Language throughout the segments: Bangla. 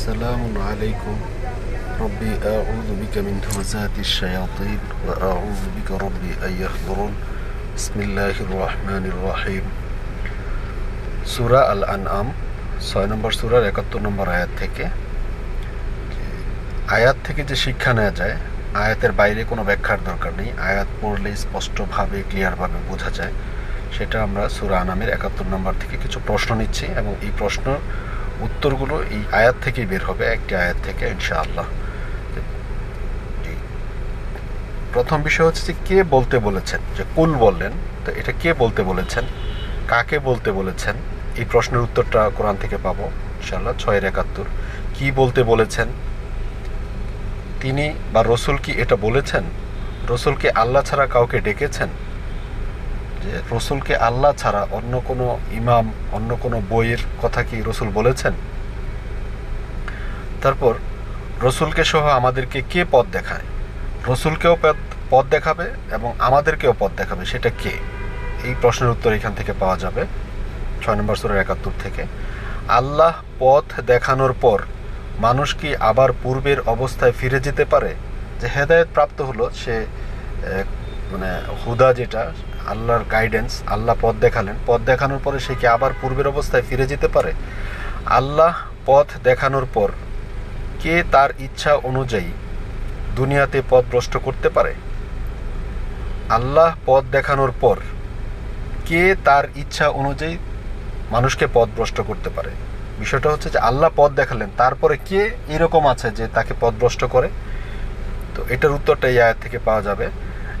السلام عليكم ربي أعوذ بك من همزات الشياطين وأعوذ بك ربي أن يحضرون بسم الله الرحمن الرحيم সুরা আল আনআম ছয় নম্বর সুরার একাত্তর নম্বর আয়াত থেকে আয়াত থেকে যে শিক্ষা নেওয়া যায় আয়াতের বাইরে কোনো ব্যাখ্যার দরকার নেই আয়াত পড়লে স্পষ্টভাবে ক্লিয়ারভাবে বোঝা যায় সেটা আমরা সুরা আনামের একাত্তর নম্বর থেকে কিছু প্রশ্ন নিচ্ছি এবং এই প্রশ্ন উত্তরগুলো এই আয়াত থেকেই বের হবে, একটি আয়াত থেকে, ইনশাআল্লাহ। প্রথম বিষয় হচ্ছে যে, কে বলতে বলেছেন? যে, কুল বললেন। তো এটা কে বলতে বলেছেন? কাকে বলতে বলেছেন? এই প্রশ্নের উত্তরটা কোরআন থেকে পাবো, ইনশাআল্লাহ, ছয়ের একাত্তর। কি বলতে বলেছেন? তিনি বা রসুল কি এটা বলেছেন? রসুলকে আল্লাহ ছাড়া কাউকে ডেকেছেন? যে রসুলকে আল্লাহ ছাড়া অন্য কোনো ইমাম, অন্য কোনো বইয়ের কথা কি রসুল বলেছেন? তারপর, রসুলকে সহ আমাদেরকে কে পথ দেখায়? রসুলকেও পথ- দেখাবে এবং আমাদেরকেও পথ দেখাবে, সেটা কে? এই প্রশ্নের উত্তর এখান থেকে পাওয়া যাবে ছয় নম্বর সুরের একাত্তর থেকে। আল্লাহ পথ দেখানোর পর মানুষ কি আবার পূর্বের অবস্থায় ফিরে যেতে পারে? যে হেদায়েত প্রাপ্ত হলো, সে মানে হুদা যেটা আল্লাহর গাইডেন্স আল্লাহ পথ দেখালেন। পথ দেখানোর পরে সে কি আবার পূর্বের অবস্থায় ফিরে যেতে পারে? আল্লাহ পথ দেখানোর পর কে তার ইচ্ছা অনুযায়ী দুনিয়াতে পথ ভ্রষ্ট করতে পারে? আল্লাহ পথ দেখানোর পর কে তার ইচ্ছা অনুযায়ী মানুষকে পথ ভ্রষ্ট করতে পারে? বিষয়টা হচ্ছে যে আল্লাহ পথ দেখালেন, তারপরে কে এরকম আছে যে তাকে পথ ভ্রষ্ট করে? তো এটার উত্তরটা এই আয়াত থেকে পাওয়া যাবে।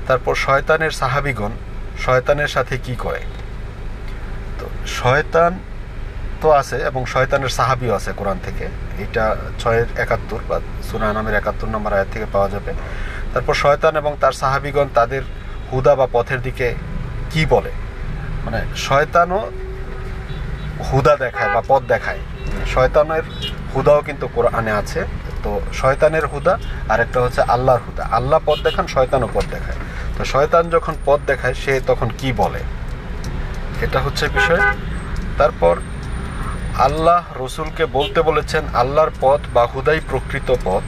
তারপর শয়তানের সাহাবিগণ শয়তানের সাথে কি করে? তো শয়তান তো আছে এবং শয়তানের সাহাবিও আছে কোরআন থেকে। এটা ছয়ের একাত্তর বা সুনা নামের একাত্তর নম্বর আয়াত থেকে পাওয়া যাবে। তারপর শয়তান এবং তার সাহাবিগণ তাদের হুদা বা পথের দিকে কি বলে? মানে শয়তানও হুদা দেখায় বা পথ দেখায়। শয়তানের হুদাও কিন্তু কোরআনে আছে। তো শয়তানের হুদা আর একটা হচ্ছে আল্লাহর হুদা। আল্লাহ পথ দেখান, শয়তানও পথ দেখায়। তো শয়তান যখন পথ দেখায়, সে তখন কি বলে? এটা হচ্ছে বিষয়। তারপর, আল্লাহ রসুলকে বলতে বলেছেন, আল্লাহর পথ বা হুদাই প্রকৃত পথ।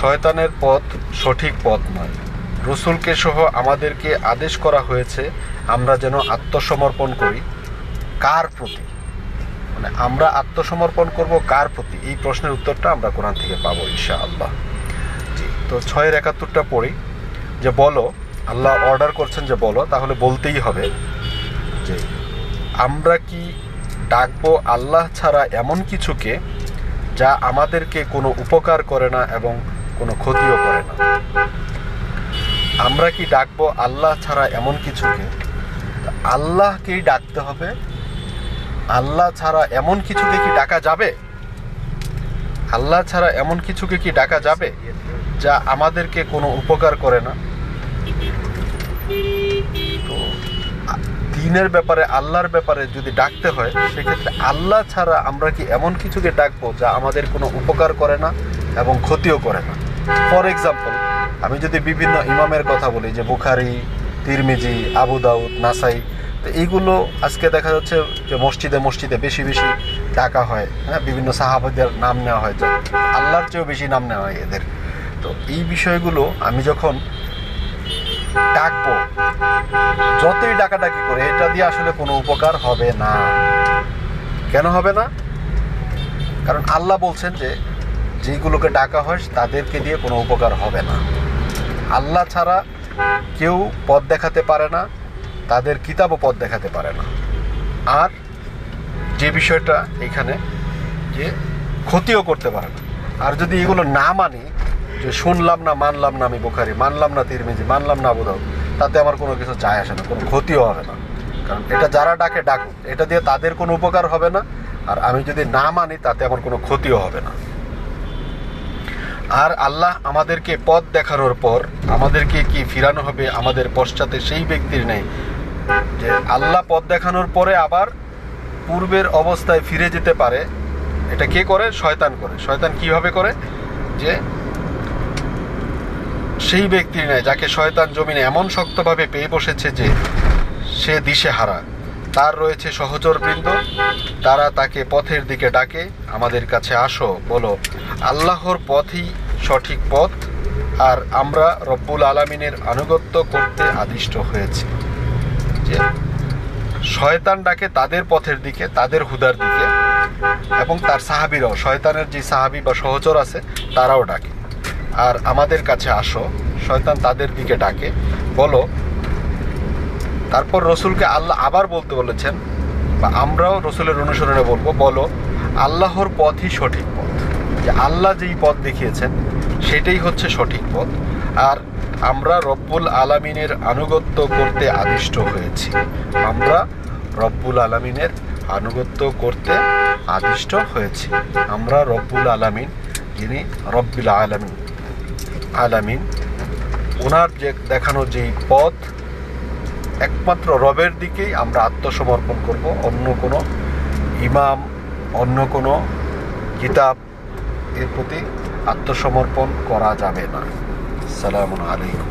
শয়তানের পথ সঠিক পথ নয়। রসুলকে সহ আমাদেরকে আদেশ করা হয়েছে, আমরা যেন আত্মসমর্পণ করি। কার প্রতি? মানে আমরা আত্মসমর্পণ করব কার প্রতি? এই প্রশ্নের উত্তরটা আমরা কোরআন থেকে পাবো ইনশা আল্লাহ তো ছয়ের একাত্তরটা পড়ি। যে বলো, আল্লাহ অর্ডার করছেন যে বলো, তাহলে বলতেই হবে যে আমরা কি ডাকবো আল্লাহ ছাড়া এমন কিছুকে যা আমাদেরকে কোনো উপকার করে না এবং কোনো ক্ষতিও করে না? আমরা কি ডাকবো আল্লাহ ছাড়া এমন কিছুকে? আল্লাহকেই ডাকতে হবে। আল্লাহ ছাড়া এমন কিছুকে কি ডাকা যাবে? আল্লাহ ছাড়া এমন কিছুকে কি ডাকা যাবে যা আমাদেরকে কোনো উপকার করে না? তো দিনের ব্যাপারে, আল্লাহর ব্যাপারে যদি ডাকতে হয়, সেক্ষেত্রে আল্লাহ ছাড়া আমরা কি এমন কিছুকে ডাকবো যা আমাদের কোনো উপকার করে না এবং ক্ষতিও করে না? ফর এক্সাম্পল আমি যদি বিভিন্ন ইমামের কথা বলি, যে বুখারি, তিরমিজি, আবু দাউদ, নাসাই, তো এইগুলো আজকে দেখা যাচ্ছে যে মসজিদে মসজিদে বেশি বেশি ডাকা হয় হ্যাঁ? বিভিন্ন সাহাবাদের নাম নেওয়া হয় আল্লাহর চেয়েও বেশি নাম নেওয়া হয় এদের। তো এই বিষয়গুলো আমি যখন ডাকবো। যতই ডাকাডাকি করে, এটা দিয়ে আসলে কোনো উপকার হবে না। কেন হবে না? কারণ আল্লাহ বলছেন যে যেগুলোকে ডাকা হয়, তাদেরকে দিয়ে কোনো উপকার হবে না। আল্লাহ ছাড়া কেউ পথ দেখাতে পারে না, তাদের কিতাবও পথ দেখাতে পারে না। আর যে বিষয়টা এখানে, যে ক্ষতিও করতে পারে না। আর যদি এগুলো না মানি যে শুনলাম না, মানলাম না আমি বোখারি, মানলাম না তিরমিজি, মানলাম না আবুদাউ তাতে আমার কোনো কিছু যায় আসে না, কোনো ক্ষতিও হবে না। কারণ এটা যারা ডাকে, ডাকুক। এটা দিয়ে তাদের কোনো উপকার হবে না, আর আমি যদি না মানি, তাতে আমার কোনো ক্ষতিও হবে না। আর আল্লাহ আমাদেরকে পথ দেখানোর পর, আমাদেরকে কি ফিরানো হবে, আমাদের পশ্চাতে সেই ব্যক্তির নেই। যে আল্লাহ পথ দেখানোর পরে আবার পূর্বের অবস্থায় ফিরে যেতে পারে, এটা কে করে? শয়তান করে। শয়তান কীভাবে করে? যে সেই ব্যক্তির নেয় যাকে শয়তান জমিনে এমন শক্তভাবে পেয়ে বসেছে যে সে দিশে হারা। তার রয়েছে সহচরবৃন্দ তারা তাকে পথের দিকে ডাকে, আমাদের কাছে আসো, বলো, আল্লাহর পথই সঠিক পথ, আর আমরা রব্বুল আলামিনের আনুগত্য করতে আদিষ্ট হয়েছি। যে শয়তান ডাকে তাদের পথের দিকে, তাদের হুদার দিকে, এবং তার সাহাবিরাও, শয়তানের যে সাহাবি বা সহচর আছে, তারাও ডাকে। আর আমাদের কাছে আসো, শয়তান তাদের দিকে ডাকে। বলো, তারপর রসুলকে আল্লাহ আবার বলতে বলেছেন, বা আমরাও রসুলের অনুসরণে বলব, বলো, আল্লাহর পথই সঠিক পথ। যে আল্লাহ যেই পথ দেখিয়েছেন, সেটাই হচ্ছে সঠিক পথ। আর আমরা রব্বুল আলামিনের আনুগত্য করতে আদিষ্ট হয়েছি। আমরা রব্বুল আলামিনের আনুগত্য করতে আদিষ্ট হয়েছি। আমরা রব্বুল আলামিন, যিনি রব্বুল আলামিন। আলামিন ওনার যে দেখানো যে পথ, একমাত্র রবের দিকেই আমরা আত্মসমর্পণ করব। অন্য কোনো ইমাম, অন্য কোনো কিতাব এর প্রতি আত্মসমর্পণ করা যাবে না। সালামুন আলাইকুম।